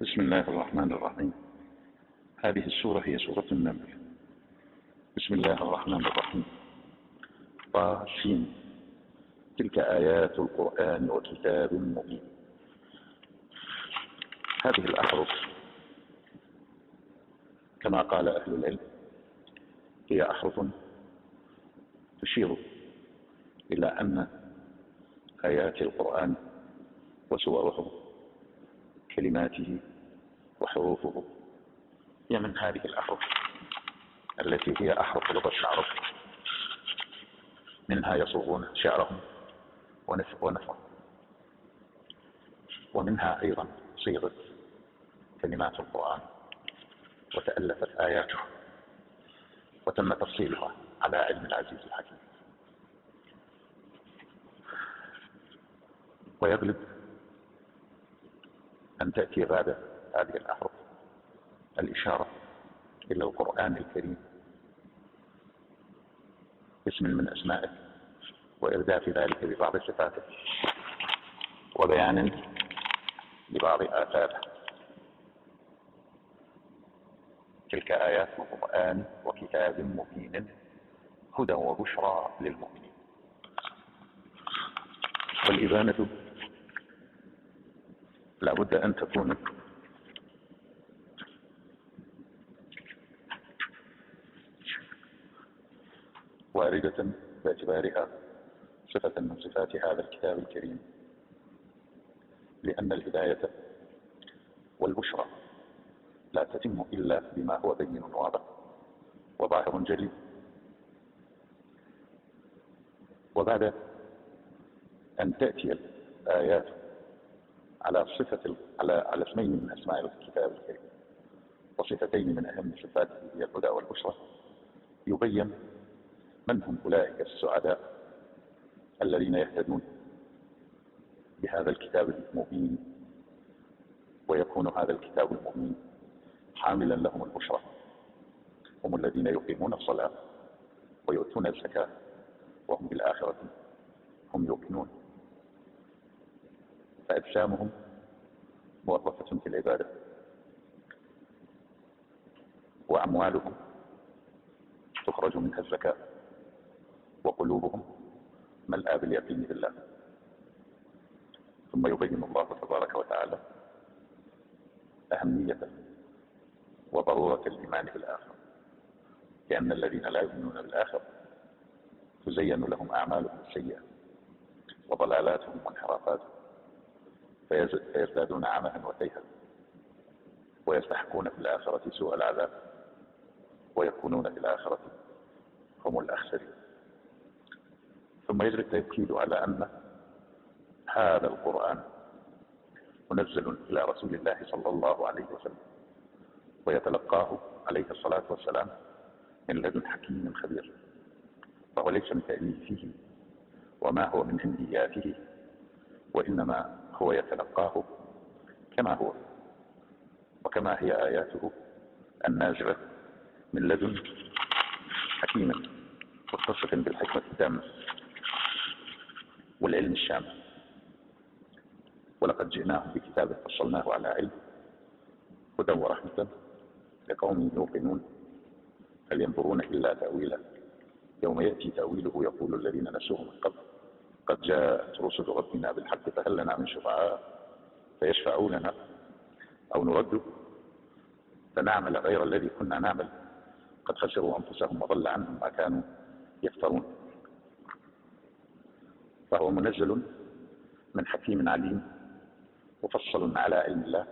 بسم الله الرحمن الرحيم. هذه السورة هي سورة النمل. بسم الله الرحمن الرحيم. طاسين. تلك آيات القرآن وكتاب مبين. هذه الأحرف كما قال أهل العلم هي أحرف تشير إلى أن آيات القرآن وسوره كلماته وحروفه هي من هذه الأحرف. التي هي أحرف لغة العرب. منها يصوغون شعرهم ونثر ومنها أيضا صيغة كلمات القرآن وتألفت آياته وتم تفصيلها على علم العزيز الحكيم. ويغلب أن تأتي بعد هذه الأحرف. الإشارة إلى القرآن الكريم. اسم من أسمائه وإرداف ذلك ببعض صفاته وبيان لبعض آثاره تلك آيات القرآن وكتاب مبين هدى وبشرى للمؤمنين. والإبانة لابد أن تكون واردة باعتبارها صفة من صفات هذا الكتاب الكريم لأن الهداية والبشرى لا تتم إلا بما هو بين واضح وظاهر جلي وبعد أن تأتي الآيات على صفة على على اسمين من أسماء الكتاب الكريم وصفتين من أهم صفاته هي الهدى والبشرى يبين من هم أولئك السعداء الذين يهتدون بهذا الكتاب المبين ويكون هذا الكتاب المبين حاملا لهم البشرى؟ هم الذين يقيمون الصلاة ويؤتون الزكاة وهم بالآخرة هم يوقنون. فأجسامهم موظفة في العبادة وأموالهم تخرج منها الزكاة. وقلوبهم ملأى باليقين بالله ثم يبين الله تبارك وتعالى أهمية وضرورة الإيمان بالآخرة لأن الذين لا يؤمنون بالآخرة تزين لهم أعمالهم السيئة وضلالاتهم وانحرافاتهم فيزدادون عمها وتيها ويستحقون في الآخرة سوء العذاب ويكونون في الآخرة هم الأخسرين. ثم يجري التأكيد على أن هذا القرآن منزل إلى رسول الله صلى الله عليه وسلم ويتلقاه عليه الصلاة والسلام من لدن حكيم خبير فهو ليس من تأليفه وما هو من هندياته وإنما هو يتلقاه كما هو وكما هي آياته النازلة من لدن حكيم متصف بالحكمة التامة. والعلم الشامل. ولقد جئناهم بكتاب فصلناه على علم هدى ورحمة لقوم يوقنون. هل ينظرون إلا تأويله يوم يأتي تأويله يقول الذين نسوه من قبل قد جاءت رسل ربنا بالحق فهل لنا من شفعاء؟ فيشفعوا لنا أو نرد؟ فنعمل غير الذي كنا نعمل. قد خسروا أنفسهم وضل عنهم ما كانوا يفترون. فهو منزل من حكيم عليم مفصل على علم الله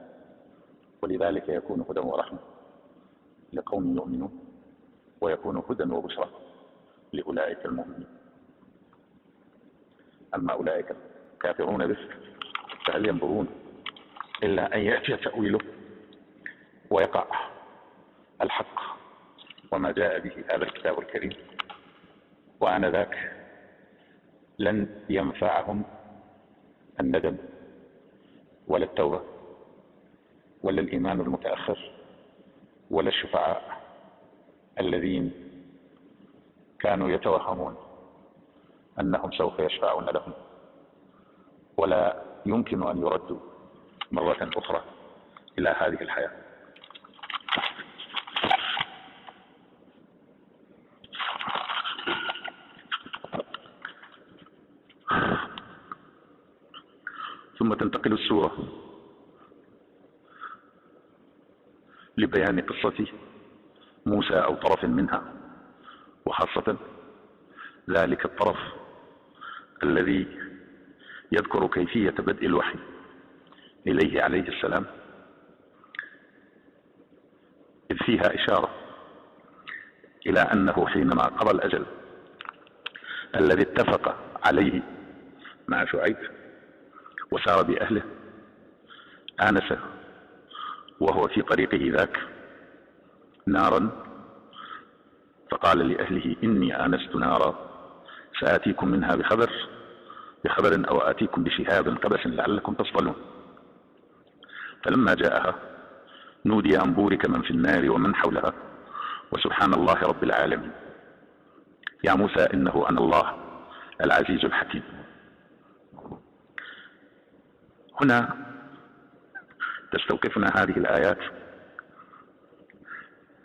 ولذلك يكون هدى ورحمة لقوم يؤمنون ويكون هدى وبشرى لأولئك المؤمنين. أما أولئك الكافرون به فهل ينظرون إلا أن يأتي تأويله ويقع الحق وما جاء به هذا الكتاب الكريم؟ وآنذاك لن ينفعهم الندم ولا التوبة ولا الإيمان المتأخر ولا الشفعاء الذين كانوا يتوهمون أنهم سوف يشفعون لهم ولا يمكن أن يردوا مرة أخرى إلى هذه الحياة. ثم تنتقل السورة لبيان قصة موسى أو طرف منها وخاصة ذلك الطرف الذي يذكر كيفية بدء الوحي إليه عليه السلام إذ فيها إشارة إلى أنه حينما قضى الأجل الذي اتفق عليه مع شعيب وسار بأهله آنس وهو في طريقه ذاك نارا فقال لأهله إني آنست نارا سآتيكم منها بخبر بخبر أو آتيكم بشهاب قبس لعلكم تصطلون. فلما جاءها نودي أن بورك من في النار ومن حولها وسبحان الله رب العالمين. يا موسى إنه أنا الله العزيز الحكيم. هنا تستوقفنا هذه الآيات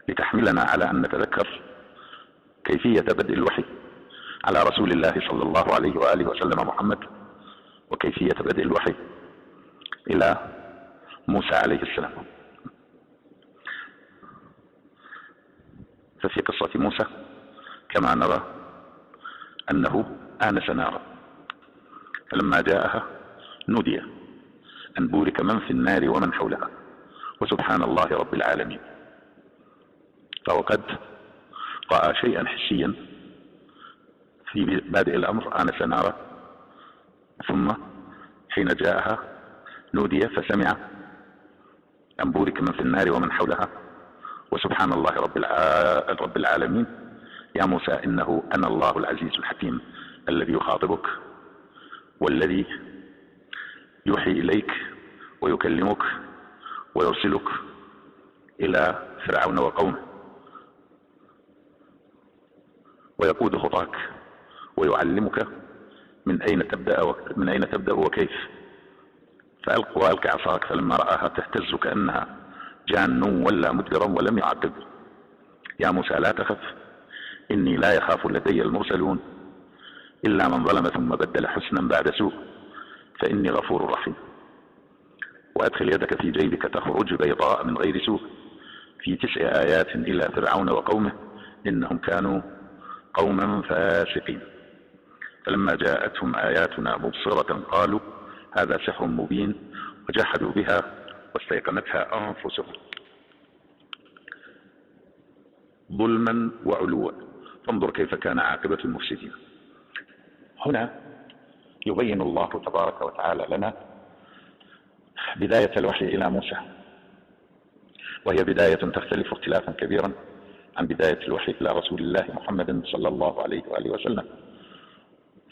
لتحملنا على أن نتذكر كيفية بدء الوحي على رسول الله صلى الله عليه وآله وسلم محمد وكيفية بدء الوحي إلى موسى عليه السلام. ففي قصة موسى كما نرى أنه آنس نارا. فلما جاءها نودي أن بورك من في النار ومن حولها. وسبحان الله رب العالمين. فهو قد رأى شيئا حسيا في بادئ الأمر آنس نارا ثم حين جاءها نودي فسمع أن بورك من في النار ومن حولها. وسبحان الله رب رب العالمين. يا موسى إنه أنا الله العزيز الحكيم الذي يخاطبك والذي يوحي إليك ويكلمك ويرسلك إلى فرعون وقومه. ويقود خطاك ويعلمك من أين تبدأ من أين تبدأ وكيف. فألق وألق عصاك فلما رآها تهتز كأنها جان ولا مدبرا ولم يعقب. يا موسى لا تخف إني لا يخاف لدي المرسلون إلا من ظلم ثم بدل حسنا بعد سوء. فإني غفور رحيم. وأدخل يدك في جيبك تخرج بيضاء من غير سوء. في تسع آيات إلى فرعون وقومه إنهم كانوا قوما فاسقين. فلما جاءتهم آياتنا مبصرة قالوا هذا سحر مبين وجحدوا بها واستيقنتها أنفسهم. ظلما وعلوا. فانظر كيف كان عاقبة المفسدين. هنا يبين الله تبارك وتعالى لنا بداية الوحي إلى موسى. وهي بداية تختلف اختلافا كبيرا عن بداية الوحي إلى رسول الله محمد صلى الله عليه وآله وسلم.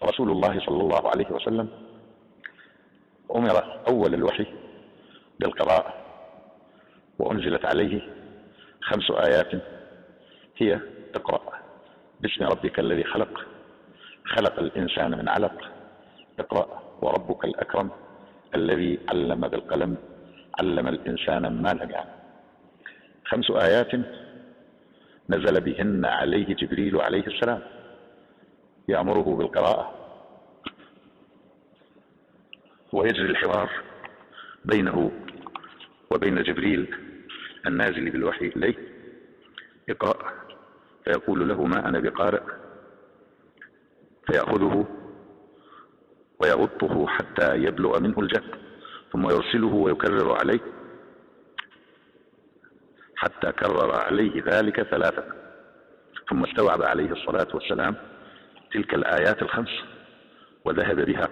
رسول الله صلى الله عليه وسلم أمر أول الوحي بالقراءة وأنزلت عليه خمس آيات هي اقرأ باسم ربك الذي خلق خلق الإنسان من علق اقرأ وربك الأكرم الذي علم بالقلم علم الإنسان ما لم يعلم. خمس آيات نزل بهن عليه جبريل عليه السلام. يأمره بالقراءة ويجري الحوار بينه وبين جبريل النازل بالوحي إليه. اقرأ فيقول له ما أنا بقارئ؟ فيأخذه ويغطه حتى يبلغ منه الجهد ثم يرسله ويكرر عليه حتى كرر عليه ذلك ثلاثة. ثم استوعب عليه الصلاة والسلام تلك الآيات الخمس وذهب بها.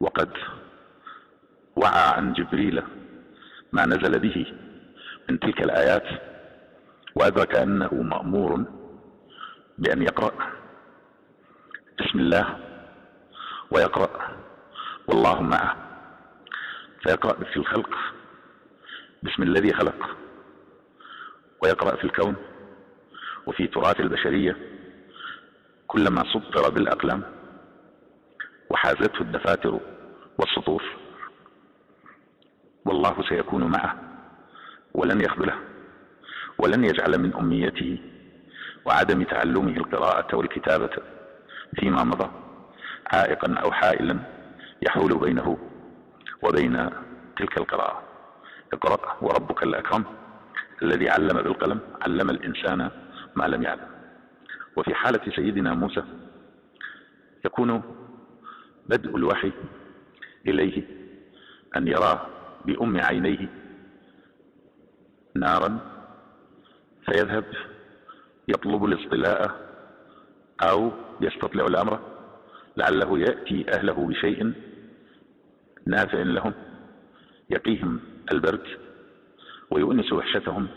وقد وعى عن جبريل ما نزل به من تلك الآيات وأدرك أنه مأمور بأن يقرأ. بسم الله ويقرأ والله معه فيقرأ في الخلق باسم الذي خلق ويقرأ في الكون وفي تراث البشرية كلما سطر بالأقلام وحازته الدفاتر والسطور. الله سيكون معه ولن يخذله ولن يجعل من أمنيته وعدم تعلمه القراءة والكتابة. فيما مضى عائقا أو حائلا يحول بينه وبين تلك القراءة. اقرأ وربك الأكرم الذي علم بالقلم علم الإنسان ما لم يعلم. وفي حالة سيدنا موسى يكون بدء الوحي إليه أن يرى بأم عينيه نارا فيذهب يطلب الاصطلاء أو يستطلع الأمر لعله يأتي أهله بشيء نافع لهم يقيهم البرد ويؤنس وحشتهم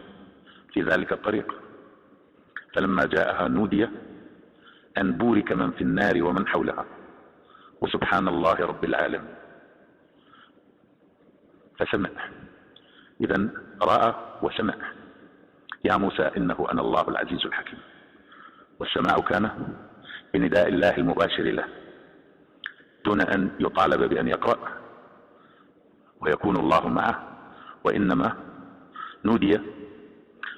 في ذلك الطريق. فلما جاءها نودي أن بورك من في النار ومن حولها. وسبحان الله رب العالمين. فسمع. إذا رأى وسمع. يا موسى إنه أنا الله العزيز الحكيم. والسماع كان بنداء الله المباشر له دون أن يطالب بأن يقرأ ويكون الله معه وإنما نودي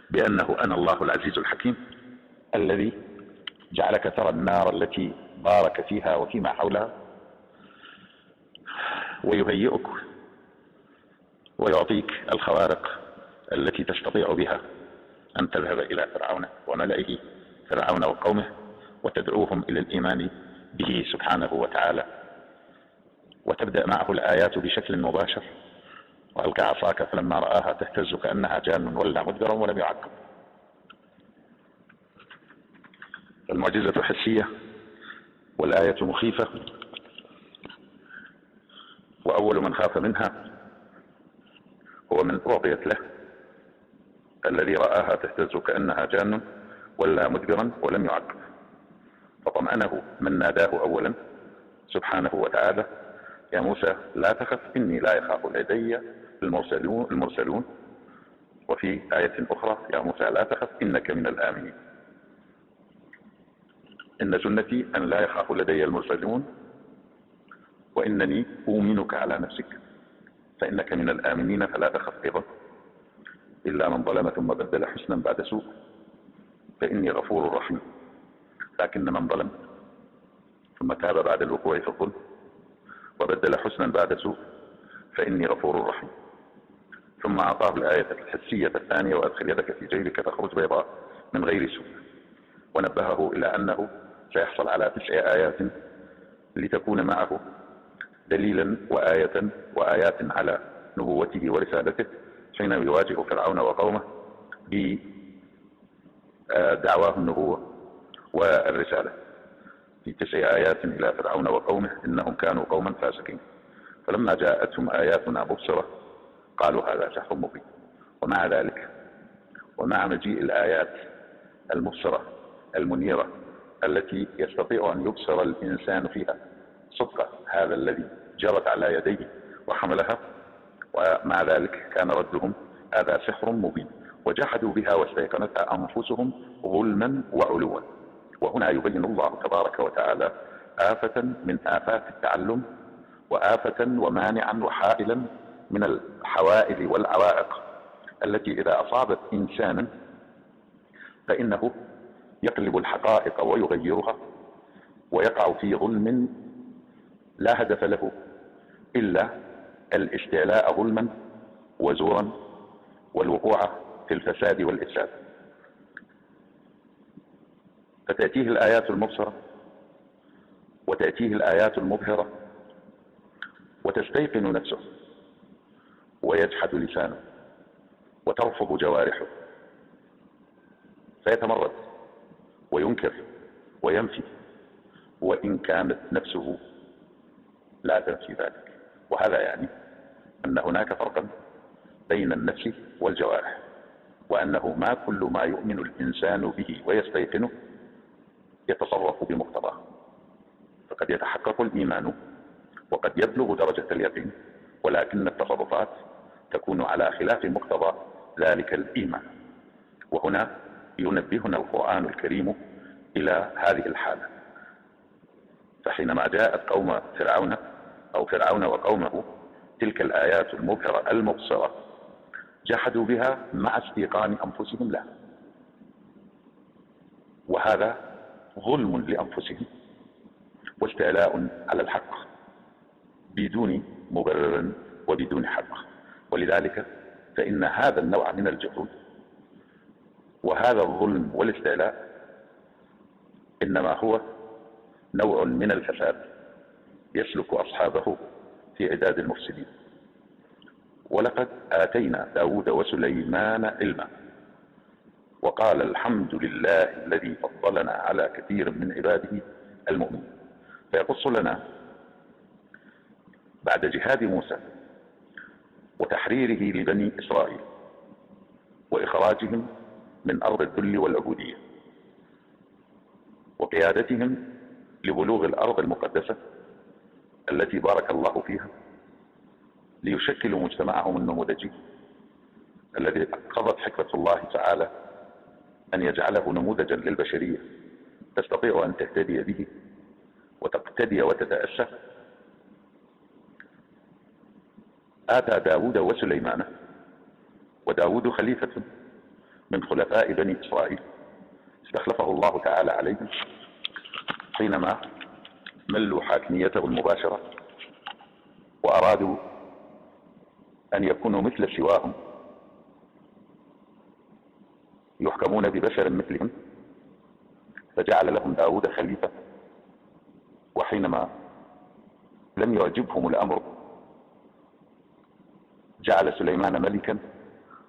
بأنه أنا الله العزيز الحكيم الذي جعلك ترى النار التي بارك فيها وفيما حولها ويهيئك ويعطيك الخوارق التي تستطيع بها أن تذهب إلى فرعون وملئه فرعون وقومه وتدعوهم إلى الإيمان به سبحانه وتعالى. وتبدأ معه الآيات بشكل مباشر. وألقى عصاك فلما رآها تهتز كأنها جان ولى مدبرا ولم يعقب المعجزة حسية والآية مخيفة. وأول من خاف منها هو من أعطيت له. الذي رآها تهتز كأنها جان ولا مدبرا ولم يعقب فطمأنه من ناداه أولا سبحانه وتعالى يا موسى لا تخف إني لا يخاف لدي المرسلون, المرسلون. وفي آية أخرى يا موسى لا تخف إنك من الآمنين. إن سنتي أن لا يخاف لدي المرسلون وإنني أؤمنك على نفسك. فإنك من الآمنين فلا تخف أيضا إلا من ظلم ثم بدل حسنا بعد سوء. فإني غفور رحيم. لكن من ظلم ثم تاب بعد الوقوع في الظلم وبدل حسنا بعد سوء فإني غفور رحيم. ثم أعطاه الآية الحسية الثانية وأدخل يدك في جيبك تخرج بيضاء من غير سوء. ونبهه إلى أنه سيحصل على تسع آيات لتكون معه دليلا وآية وآيات على نبوته ورسالته حين يواجه فرعون وقومه بدعواه النبوة والرسالة. في تسع آيات إلى فرعون وقومه إنهم كانوا قوما فاسقين. فلما جاءتهم آياتنا مبصرة قالوا هذا سحر مبين. ومع ذلك ومع مجيء الآيات المبصرة المنيرة التي يستطيع أن يبصر الإنسان فيها صدق هذا الذي جرت على يديه وحملها ومع ذلك كان ردهم هذا سحر مبين. وجحدوا بها واستيقنتها أنفسهم ظلما وعلوا. وهنا يبين الله تبارك وتعالى آفة من آفات التعلم وآفة ومانعا وحائلا من الحوائل والعوائق التي إذا أصابت إنسانا فإنه يقلب الحقائق ويغيرها ويقع في ظلم لا هدف له إلا الاستعلاء ظلما وزورا والوقوع في الفساد والإفساد. فتأتيه الآيات المبصرة وتأتيه الآيات المبهرة وتستيقن نفسه ويجحد لسانه وترفض جوارحه. فيتمرد وينكر وينفي وإن كانت نفسه لا تنفي ذلك. وهذا يعني أن هناك فرقا بين النفس والجوارح. وأنه ما كل ما يؤمن الإنسان به ويستيقنه يتصرف بمقتضاه. فقد يتحقق الإيمان وقد يبلغ درجة اليقين ولكن التصرفات تكون على خلاف مقتضى ذلك الإيمان. وهنا ينبهنا القرآن الكريم إلى هذه الحالة. فحينما جاءت قوم فرعون أو فرعون وقومه تلك الآيات المبهرة المبصرة جحدوا بها مع استيقان أنفسهم لها وهذا ظلم لأنفسهم واستعلاء على الحق بدون مبرر وبدون حق ولذلك فإن هذا النوع من الجحود وهذا الظلم والاستعلاء إنما هو نوع من الفساد يسلك أصحابه في عداد المفسدين. ولقد آتينا داود وسليمان علما. وقال الحمد لله الذي فضلنا على كثير من عباده المؤمنين. فيقص لنا بعد جهاد موسى وتحريره لبني إسرائيل وإخراجهم من أرض الذل والعبودية وقيادتهم لبلوغ الأرض المقدسة التي بارك الله فيها ليشكلوا مجتمعهم النموذجي الذي قضت حكمة الله تعالى أن يجعله نموذجا للبشرية تستطيع أن تهتدي به وتقتدي وتتأسى. آتى داود وسليمان وداود خليفة من خلفاء بني إسرائيل استخلفه الله تعالى عليهم حينما ملوا حاكميته المباشرة وأرادوا أن يكونوا مثل سواهم. يحكمون ببشر مثلهم. فجعل لهم داود خليفة. وحينما لم يعجبهم الأمر جعل سليمان ملكا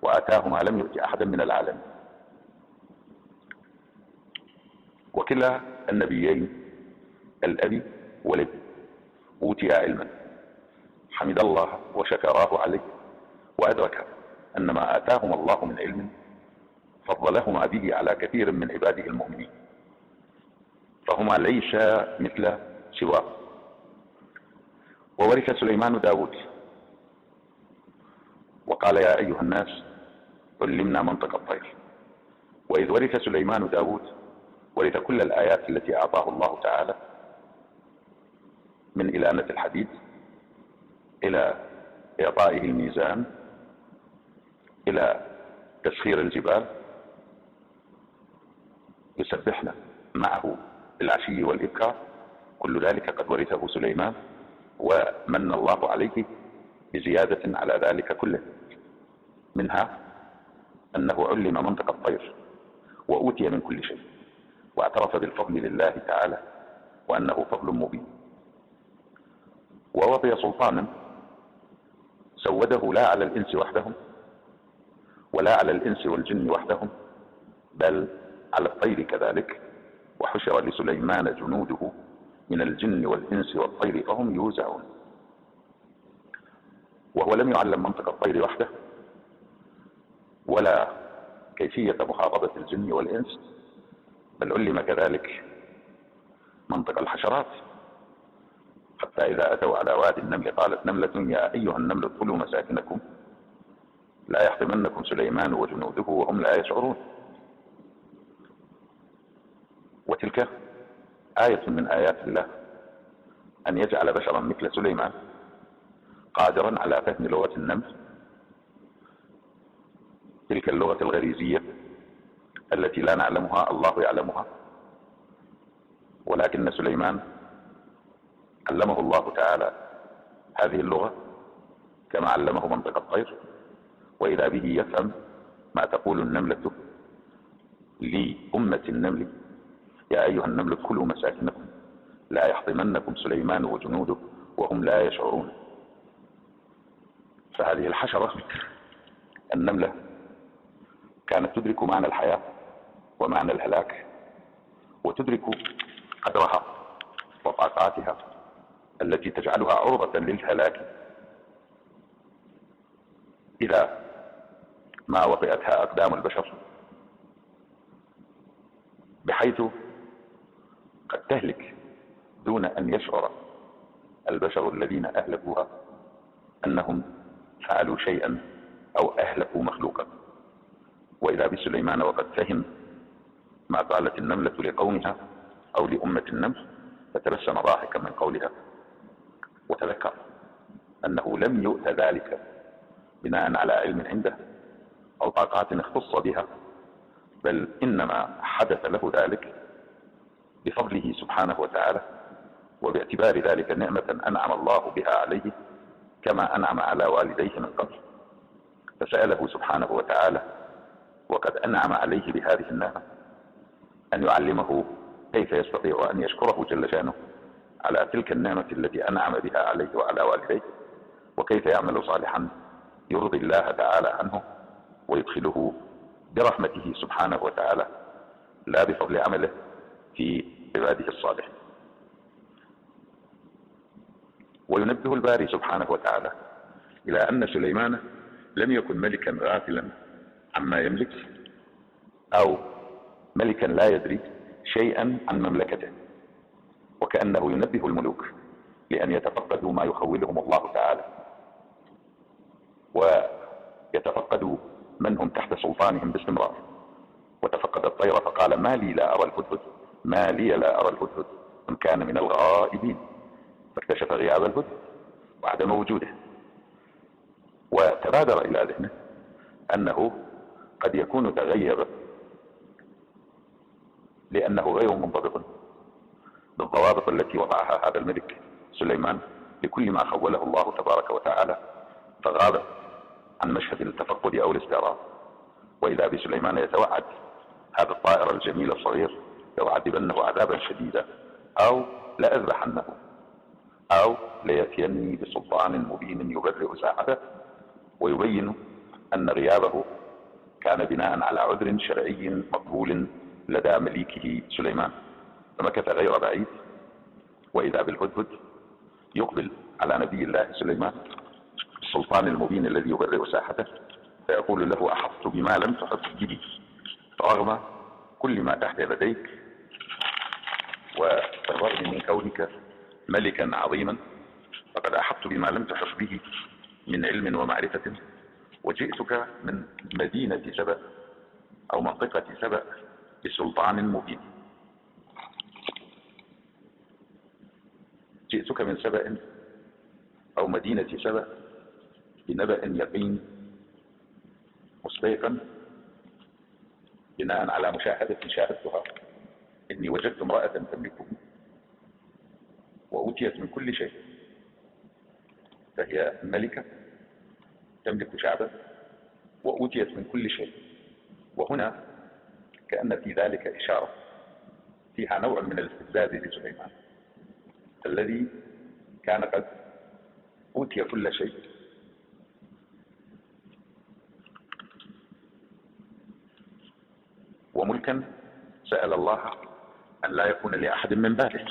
وآتاه ما لم يؤت أحدا من العالم. وكلا النبيين الأبي والابن أوتي علما. حمد الله وشكراه عليه وأدرك أن ما آتاهما الله من علم فضلهما به على كثير من عباده المؤمنين فهما ليس مثل سواه. وورث سليمان داود. وقال يا أيها الناس علمنا منطق الطير. وإذ ورث سليمان داود ورث كل الآيات التي أعطاه الله تعالى من إلانة الحديد إلى إعطائه الميزان إلى تسخير الجبال. يسبحنا معه بالعشي والإبكار. كل ذلك قد ورثه سليمان ومن الله عليه بزيادة على ذلك كله. منها أنه علم منطق الطير وأوتي من كل شيء واعترف بالفضل لله تعالى وأنه فضل مبين. ووضي سلطانا سوده لا على الإنس وحدهم ولا على الإنس والجن وحدهم بل على الطير كذلك. وحشر لسليمان جنوده من الجن والإنس والطير فهم يوزعون. وهو لم يعلم منطق الطير وحده ولا كيفية محافظة الجن والإنس بل علم كذلك منطق الحشرات. حتى إذا أتوا على وادي النمل قالت نملة يا أيها النمل ادخلوا مساكنكم. لا يحطمنكم سليمان وجنوده وهم لا يشعرون. وتلك آية من آيات الله. أن يجعل بشرا مثل سليمان قادرا على فهم لغة النمل. تلك اللغة الغريزية التي لا نعلمها الله يعلمها. ولكن سليمان علمه الله تعالى هذه اللغة كما علمه منطق الطير وإذا به يفهم ما تقول النملة لأمة النمل. يا أيها النمل ادخلوا مساكنكم لا يحطمنكم سليمان وجنوده وهم لا يشعرون. فهذه الحشرة النملة كانت تدرك معنى الحياة ومعنى الهلاك وتدرك قدرها وطاقاتها. التي تجعلها عرضة للهلاك إذا ما وطئتها أقدام البشر بحيث قد تهلك دون أن يشعر البشر الذين أهلكوها أنهم فعلوا شيئا أو أهلكوا مخلوقا. وإذا بسليمان وقد فهم ما قالت النملة لقومها أو لأمة النمل فتبسم ضاحكا من قولها. وتذكر أنه لم يؤت ذلك بناء على علم عنده أو طاقات اختص بها بل إنما حدث له ذلك بفضله سبحانه وتعالى وباعتبار ذلك نعمة أنعم الله بها عليه كما أنعم على والديه من قبل. فسأله سبحانه وتعالى وقد أنعم عليه بهذه النعمة أن يعلمه كيف يستطيع أن يشكره جل شأنه؟ على تلك النعمة التي أنعم بها عليه وعلى والديه وكيف يعمل صالحا يرضي الله تعالى عنه ويدخله برحمته سبحانه وتعالى لا بفضل عمله في عباده الصالحين. وينبه الباري سبحانه وتعالى إلى أن سليمان لم يكن ملكا غافلا عما يملك أو ملكا لا يدري شيئا عن مملكته. وكأنه ينبه الملوك لأن يتفقدوا ما يخولهم الله تعالى. ويتفقدوا من هم تحت سلطانهم باستمرار. وتفقد الطير فقال ما لي لا أرى الهدهد ما لي لا أرى الهدهد من كان من الغائبين. فاكتشف غياب الهدهد وعدم وجوده. وتبادر إلى ذهنه أنه قد يكون تغيب لأنه غير منضبط بالضوابط التي وضعها هذا الملك سليمان لكل ما خوله الله تبارك وتعالى فغاب عن مشهد التفقد أو الاستعراض. وإذا بسليمان يتوعد هذا الطائر الجميل الصغير لأعذبنه عذابا شديدا أو لأذبحنه أو ليأتيني بسلطان مبين يبرئ ساعته ويبين أن غيابه كان بناء على عذر شرعي مقبول لدى مليكه سليمان. فمكث غير بعيد وإذا بالهدهد يقبل على نبي الله سليمان السلطان المبين الذي يبرئ ساحته فيقول له أحطت بما لم تحط به رغم كل ما تحت يديك وبالرغم من كونك ملكا عظيما فقد أحطت بما لم تحط به من علم ومعرفة وجئتك من مدينة سبأ أو منطقة سبأ بسلطان مبين. جئتك من سبأ أو مدينة سبأ بنبأ يقين مستيقن بناء على مشاهدة شاهدتها. إني وجدت امرأة تملكه وأوتيت من كل شيء. فهي ملكة تملك شعبا وأوتيت من كل شيء. وهنا كأن في ذلك إشارة فيها نوع من الاستفزاز لسليمان. الذي كان قد أوتي كل شيء. وملكا سأل الله أن لا يكون لأحد من بعده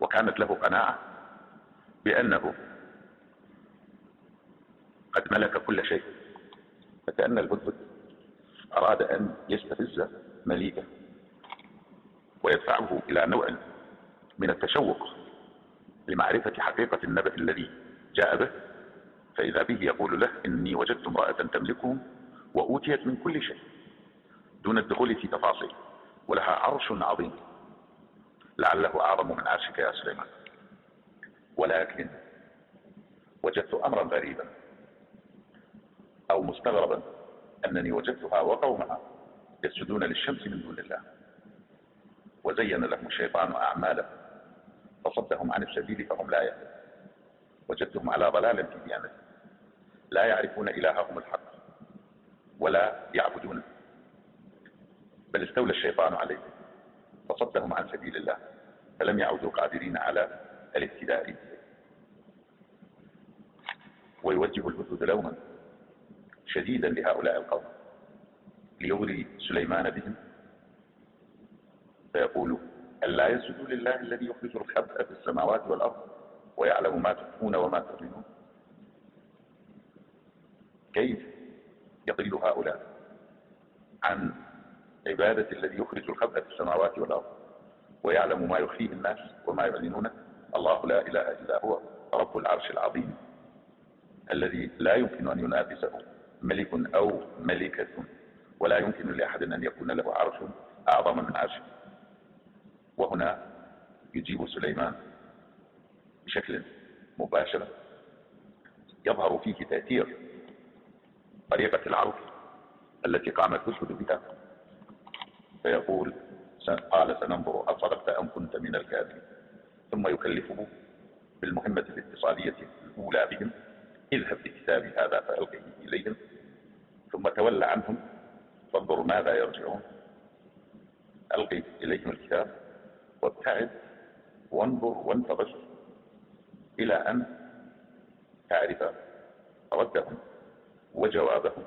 وكانت له قناعة بأنه قد ملك كل شيء. فكأن الهدهد أراد أن يستفز مليكه. ويدفعه إلى نوع من التشوق لمعرفة حقيقة النبأ الذي جاء به فإذا به يقول له إني وجدت امرأة تملكهم وأوتيت من كل شيء دون الدخول في تفاصيل ولها عرش عظيم لعله أعظم من عرشك يا سليمان. ولكن وجدت أمرا غريبا أو مستغربا أنني وجدتها وقومها يسجدون للشمس من دون الله. وزين لهم الشيطان أعمالهم. فصدهم عن السبيل فهم لا يهتدون وجدتهم على ضلال في ديانته لا يعرفون إلههم الحق ولا يعبدونه. بل استولى الشيطان عليهم. فصدهم عن سبيل الله. فلم يعودوا قادرين على الاهتداء ويوجه الهدهد لوما شديدا لهؤلاء القوم. ليغري سليمان بهم فيقول ألا يسجدوا لله الذي يخرج الخبأ في السماوات والأرض ويعلم ما تخفون وما تعلنون كيف يضل هؤلاء عن عبادة الذي يخرج الخبأ في السماوات والأرض ويعلم ما يخفيه الناس وما يعلنونه الله لا إله إلا هو رب العرش العظيم الذي لا يمكن أن ينافسه ملك أو ملكة ولا يمكن لأحد أن يكون له عرش أعظم من عرشه. وهنا يجيب سليمان بشكل مباشر. يظهر فيه تأثير طريقة العرض التي قامت تشهد بها. فيقول قال سننظر أصدقت أم كنت من الكاذبين. ثم يكلفه بالمهمة الاتصالية الأولى بهم اذهب بكتابي هذا فألقه إليهم. ثم تولى عنهم فانظر ماذا يرجعون. ألقي إليهم الكتاب. وابتعد وانظر وانتظر إلى أن تعرف ردهم وجوابهم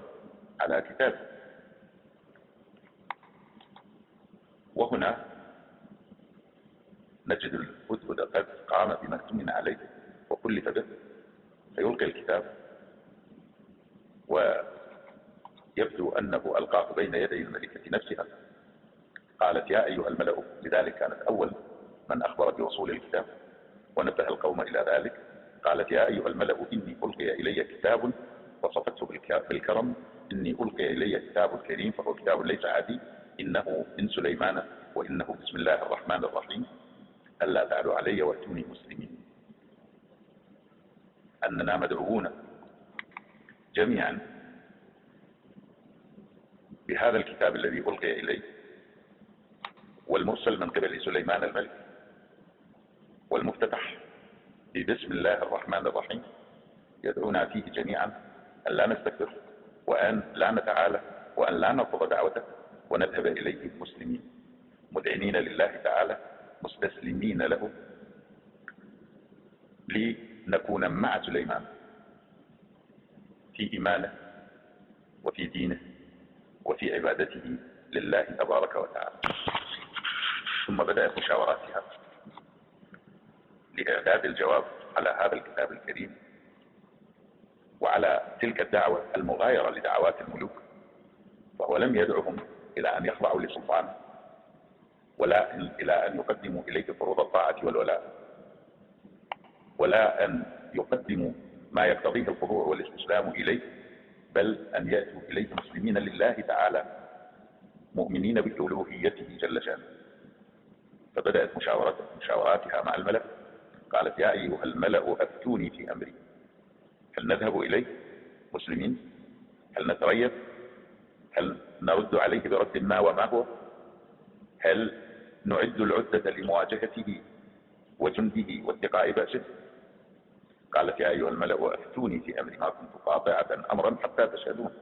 على كتابه. وهنا نجد الهدهد قد قام بما عليه وكلف به. فيلقي الكتاب ويبدو أنه ألقاه بين يدي الملكة نفسها. قالت يا أيها الملأ لذلك كانت أول من أخبر بوصول الكتاب ونبه القوم إلى ذلك. قالت يا أيها الملأ إني ألقي إلي كتاب وصفته بالكرم. إني ألقي إلي كتاب كريم فهو كتاب ليس عادي. إنه من سليمان وإنه بسم الله الرحمن الرحيم. ألا تعلوا علي وأتوني مسلمين. أننا مدعوون جميعا بهذا الكتاب الذي ألقي إليه والمرسل من قبل سليمان الملك والمفتتح ببسم الله الرحمن الرحيم يدعونا فيه جميعا أن لا نستكبر وأن لا نتعالى وأن لا نرفض دعوته ونذهب إليه مسلمين. مذعنين لله تعالى مستسلمين له لنكون مع سليمان في إيمانه وفي دينه وفي عبادته لله تبارك وتعالى. ثم بدأت مشاوراتها لإعداد الجواب على هذا الكتاب الكريم وعلى تلك الدعوة المغايرة لدعوات الملوك فهو لم يدعهم إلى أن يخضعوا لسلطانه ولا إلى أن يقدموا إليه فروض الطاعة والولاء ولا أن يقدموا ما يقتضيه الخضوع والاستسلام إليه بل أن يأتوا إليه مسلمين لله تعالى مؤمنين بألوهيته جل شأنه. فبدأت مشاوراتها مع الملك قالت يا أيها الملأ أفتوني في أمري. هل نذهب إليه؟ مسلمين. هل نتريث؟ هل نرد عليه برد ما وما هو؟ هل نعد العدة لمواجهته وجنده واتقاء بأسه؟ قالت يا أيها الملأ أفتوني في أمر ما كنت قاطعة أمرا حتى تشهدون.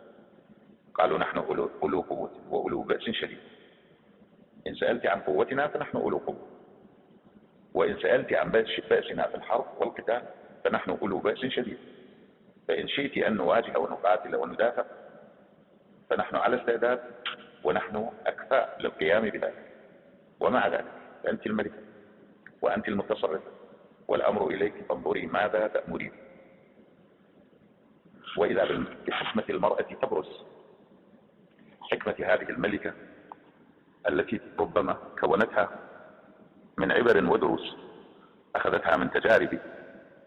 قالوا نحن أولو قوة بأس شديد. إن سألت عن قوتنا فنحن أولو قوة. وإن سألت عن بأسنا في الحرب والقتال فنحن أولو بأس شديد. فإن شئت أن نواجه ونقاتل وندافع فنحن على استعداد ونحن أكفاء للقيام بذلك. ومع ذلك فأنت الملكة وأنت المتصرفة والأمر إليك فانظري ماذا تأمرين. وإذا بحكمة المرأة تبرز حكمة هذه الملكة التي ربما كونتها من عبر ودروس أخذتها من تجارب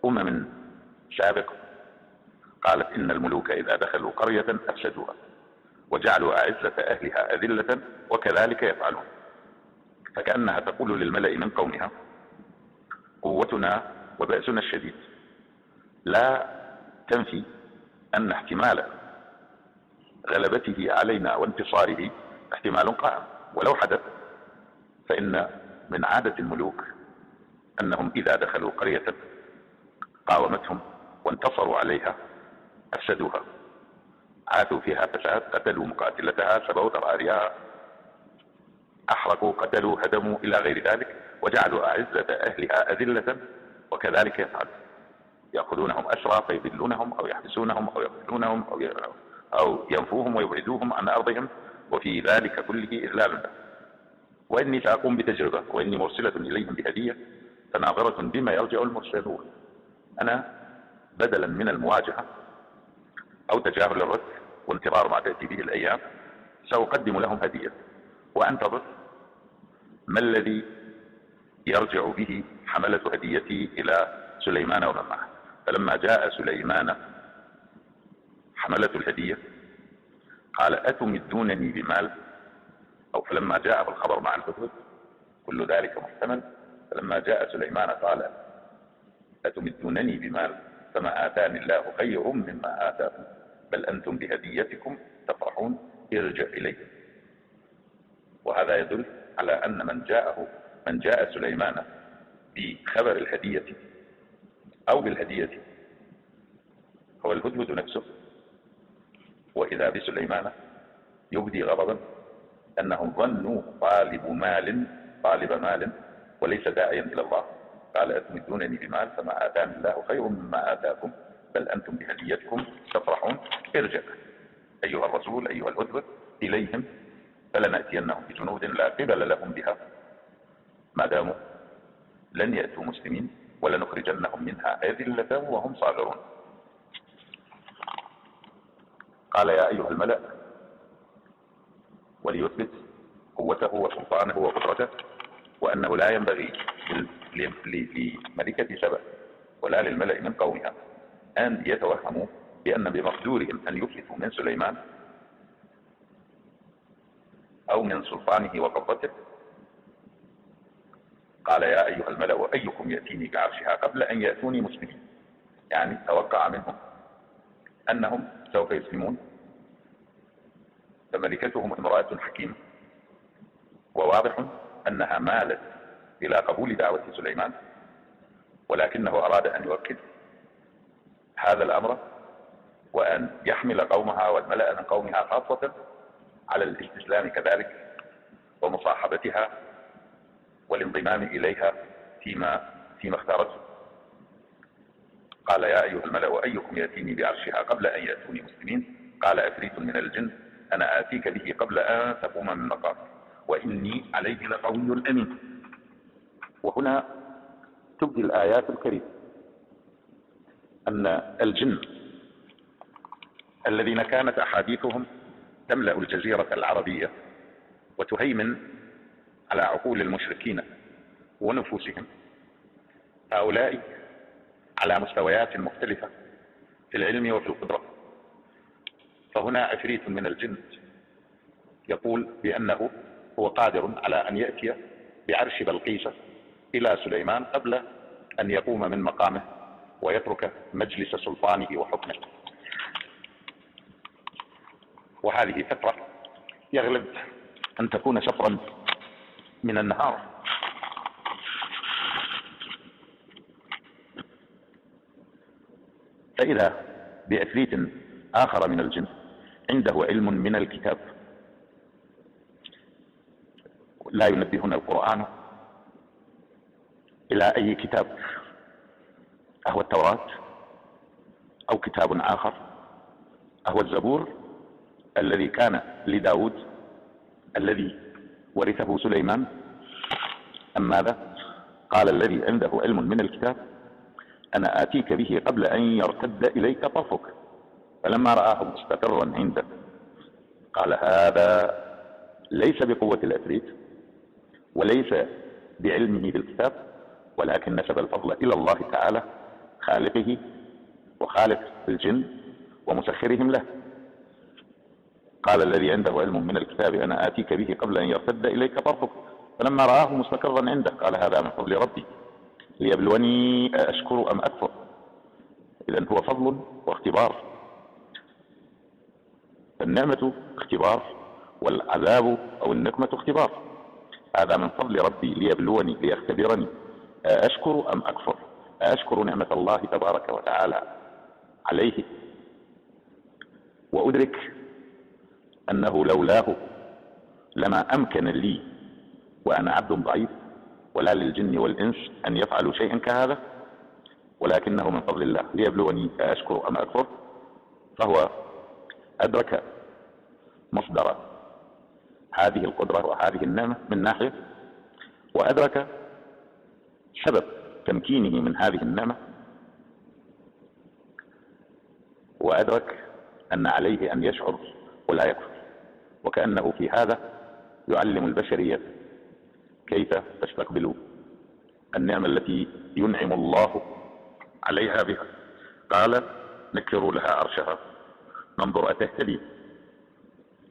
أمم سابقة قالت إن الملوك إذا دخلوا قرية أفسدوها وجعلوا أعزة أهلها أذلة وكذلك يفعلون. فكأنها تقول للملأ من قومها قوتنا وبأسنا الشديد. لا تنفي أن احتمال غلبته علينا وانتصاره احتمال قائم. ولو حدث فإن من عادة الملوك أنهم إذا دخلوا قرية قاومتهم وانتصروا عليها أفسدوها. عاثوا فيها فساد قتلوا مقاتلتها سبوا ذراريها أحرقوا قتلوا هدموا إلى غير ذلك وجعلوا أعزة أهلها أذلة وكذلك يفعلون. يأخذونهم أسرى فيذلونهم أو يحبسونهم أو يقتلونهم أو أو ينفوهم ويبعدوهم عن أرضهم. وفي ذلك كله إذلال له وإني سأقوم بتجربة وإني مرسلة إليهم بهدية فناظرة بما يرجع المرسلون. أنا بدلا من المواجهة أو تجاهل الرد وانتظار ما تأتي به الأيام سأقدم لهم هدية. وأنتظر ما الذي يرجع به حملة هديتي إلى سليمان ومن معه. فلما جاء سليمان حملة الهدية قال أتمدونني بمال؟ أو فلما جاء الخبر مع الهدهد كل ذلك محتمل. فلما جاء سليمان قال أتمدونني بمال؟ فما آتاني الله خير مما آتاكم بل أنتم بهديتكم تفرحون. ارجع إليه. وهذا يدل على أن من جاءه من جاء سليمان بخبر الهدية أو بالهدية هو الهدهد نفسه. وإذا بسليمان يبدي غضبا أنهم ظنوا طالب مال طالب مال وليس داعيا إلى الله. قال أتمدونني بمال فما آتاني الله خير مما آتاكم بل أنتم بهديتكم تفرحون. ارجع أيها الرسول أيها الهدهد إليهم فلنأتينهم بجنود لا قبل لهم بها. ما داموا؟ لن يأتوا مسلمين ولنخرجنهم منها أذلة وهم صاغرون. قال يا أيها الملأ وليثبت قوته وسلطانه وقدرته وأنه لا ينبغي لملكة سبأ ولا للملأ من قومها أن يتوهموا بأن بمقدورهم أن يفلتوا من سليمان أو من سلطانه وقبضته. قال يا أيها الملأ أيكم يأتيني بعرشها قبل أن يأتوني مسلمين؟ يعني توقع منهم أنهم سوف يسلمون. فملكتهم امرأة حكيمة. وواضح أنها مالت إلى قبول دعوة سليمان ولكنه أراد أن يؤكد هذا الأمر وأن يحمل قومها والملأ من قومها خاصة على الاستسلام كذلك ومصاحبتها والانضمام إليها فيما فيما اختارته. قال يا أيها الملأ أيكم يأتيني بعرشها قبل أن يأتوني مسلمين؟ قال أفريت من الجن. أنا آتيك به قبل أن تقوم من مقامك. وإني عليه لقوي أمين. وهنا تبدي الآيات الكريمة. أن الجن الذين كانت أحاديثهم تملأ الجزيرة العربية وتهيمن على عقول المشركين ونفوسهم. هؤلاء على مستويات مختلفة في العلم وفي القدرة. فهنا عفريت من الجن يقول بأنه هو قادر على أن يأتي بعرش بلقيس إلى سليمان قبل أن يقوم من مقامه ويترك مجلس سلطانه وحكمه. وهذه فترة يغلب أن تكون شطرا من النهار فإذا بعفريت آخر من الجن. عنده علم من الكتاب. لا ينبهنا القرآن إلى أي كتاب. أهو التوراة أو كتاب آخر. أهو الزبور الذي كان لداود الذي ورثه سليمان. أم ماذا؟ قال الذي عنده علم من الكتاب. أنا آتيك به قبل أن يرتد إليك طرفك. فلما رآه مستقرا عنده قال هذا ليس بقوة الأفريت وليس بعلمه بالكتاب ولكن نسب الفضل إلى الله تعالى خالقه وخالق الجن ومسخرهم له. قال الذي عنده علم من الكتاب أنا آتيك به قبل أن يرتد إليك طرفك. فلما رآه مستقرا عنده قال هذا من فضل ربي. ليبلوني أشكر أم أكفر. إذا هو فضل واختبار. النعمة اختبار والعذاب أو النقمة اختبار. هذا من فضل ربي ليبلوني ليختبرني. أشكر أم أكفر؟ أشكر نعمة الله تبارك وتعالى عليه. وأدرك أنه لولاه لما أمكن لي وأنا عبد ضعيف. ولا للجن والإنس أن يفعلوا شيئا كهذا ولكنه من فضل الله. ليبلوني أشكر أم أكفر؟ فهو أدرك مصدر هذه القدرة وهذه النعمة من ناحية وأدرك سبب تمكينه من هذه النعمة وأدرك أن عليه أن يشعر ولا يكفر وكأنه في هذا يعلم البشرية كيف تستقبل النعمة التي ينعم الله عليها بها؟ قال نكروا لها عرشها. ننظر أتهتدي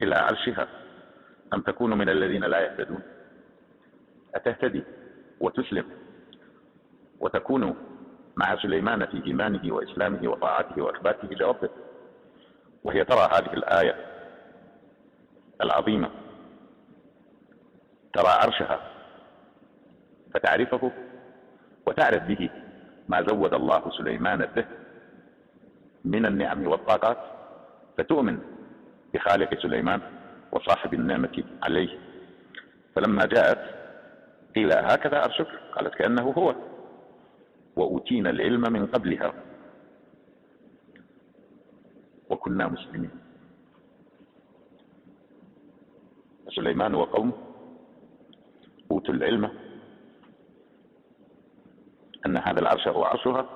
إلى عرشها أم تكون من الذين لا يهتدون؟ أتهتدي وتسلم وتكون مع سليمان في إيمانه وإسلامه وطاعته وإخباته لربه. وهي ترى هذه الآية العظيمة. ترى عرشها فتعرفه وتعرف به ما زود الله سليمان به من النعم والطاقات فتؤمن بخالق سليمان وصاحب النعمة عليه. فلما جاءت قيل هكذا أرشك قالت كأنه هو. وأوتينا العلم من قبلها. وكنا مسلمين. سليمان وقومه أوتوا العلم أن هذا العرش هو عرشها.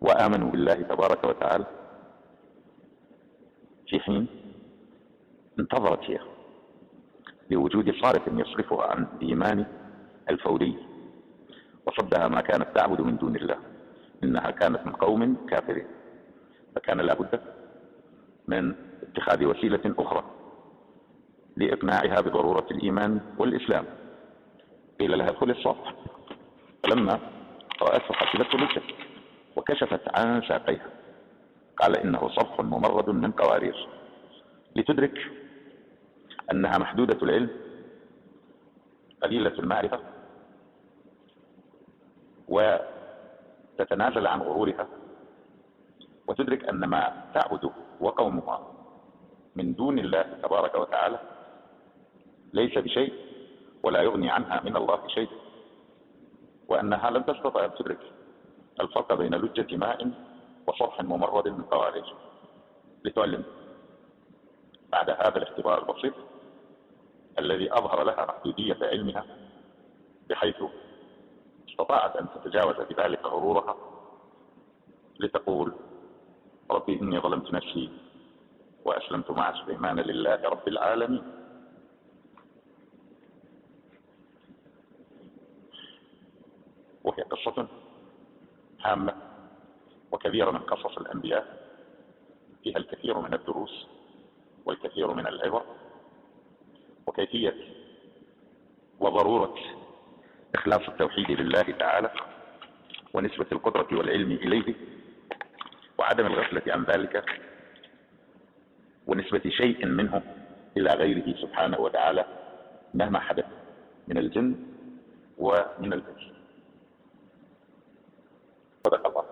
وآمنوا بالله تبارك وتعالى. في حين انتظرت هي لوجود صارف يصرفها عن الإيمان الفوري. وصدها ما كانت تعبد من دون الله. إنها كانت من قوم كافرين. فكان لابد من اتخاذ وسيلة أخرى لإقناعها بضرورة الإيمان والإسلام. قيل لها ادخل الصف فلما رأته حسبته للشك وكشفت عن ساقيها. قال إنه صرف ممرد من قوارير. لتدرك أنها محدودة العلم. قليلة المعرفة. وتتنازل عن غرورها. وتدرك أن ما تعبد وقومها من دون الله تبارك وتعالى ليس بشيء. ولا يغني عنها من الله شيء وأنها لن تستطيع أن تدرك الفرق بين لجة ماء وصرح ممرد من قوارير لتعلم بعد هذا الاختبار البسيط الذي أظهر لها محدودية علمها بحيث استطاعت أن تتجاوز بذلك غرورها لتقول ربي إني ظلمت نفسي وأسلمت مع سليمان لله رب العالمين. وهي قصة هامة وكبيرة من قصص الأنبياء فيها الكثير من الدروس والكثير من العبر وكيفية وضرورة إخلاص التوحيد لله تعالى ونسبة القدرة والعلم إليه وعدم الغفلة عن ذلك ونسبة شيء منه إلى غيره سبحانه وتعالى مهما حدث من الجن ومن Pada.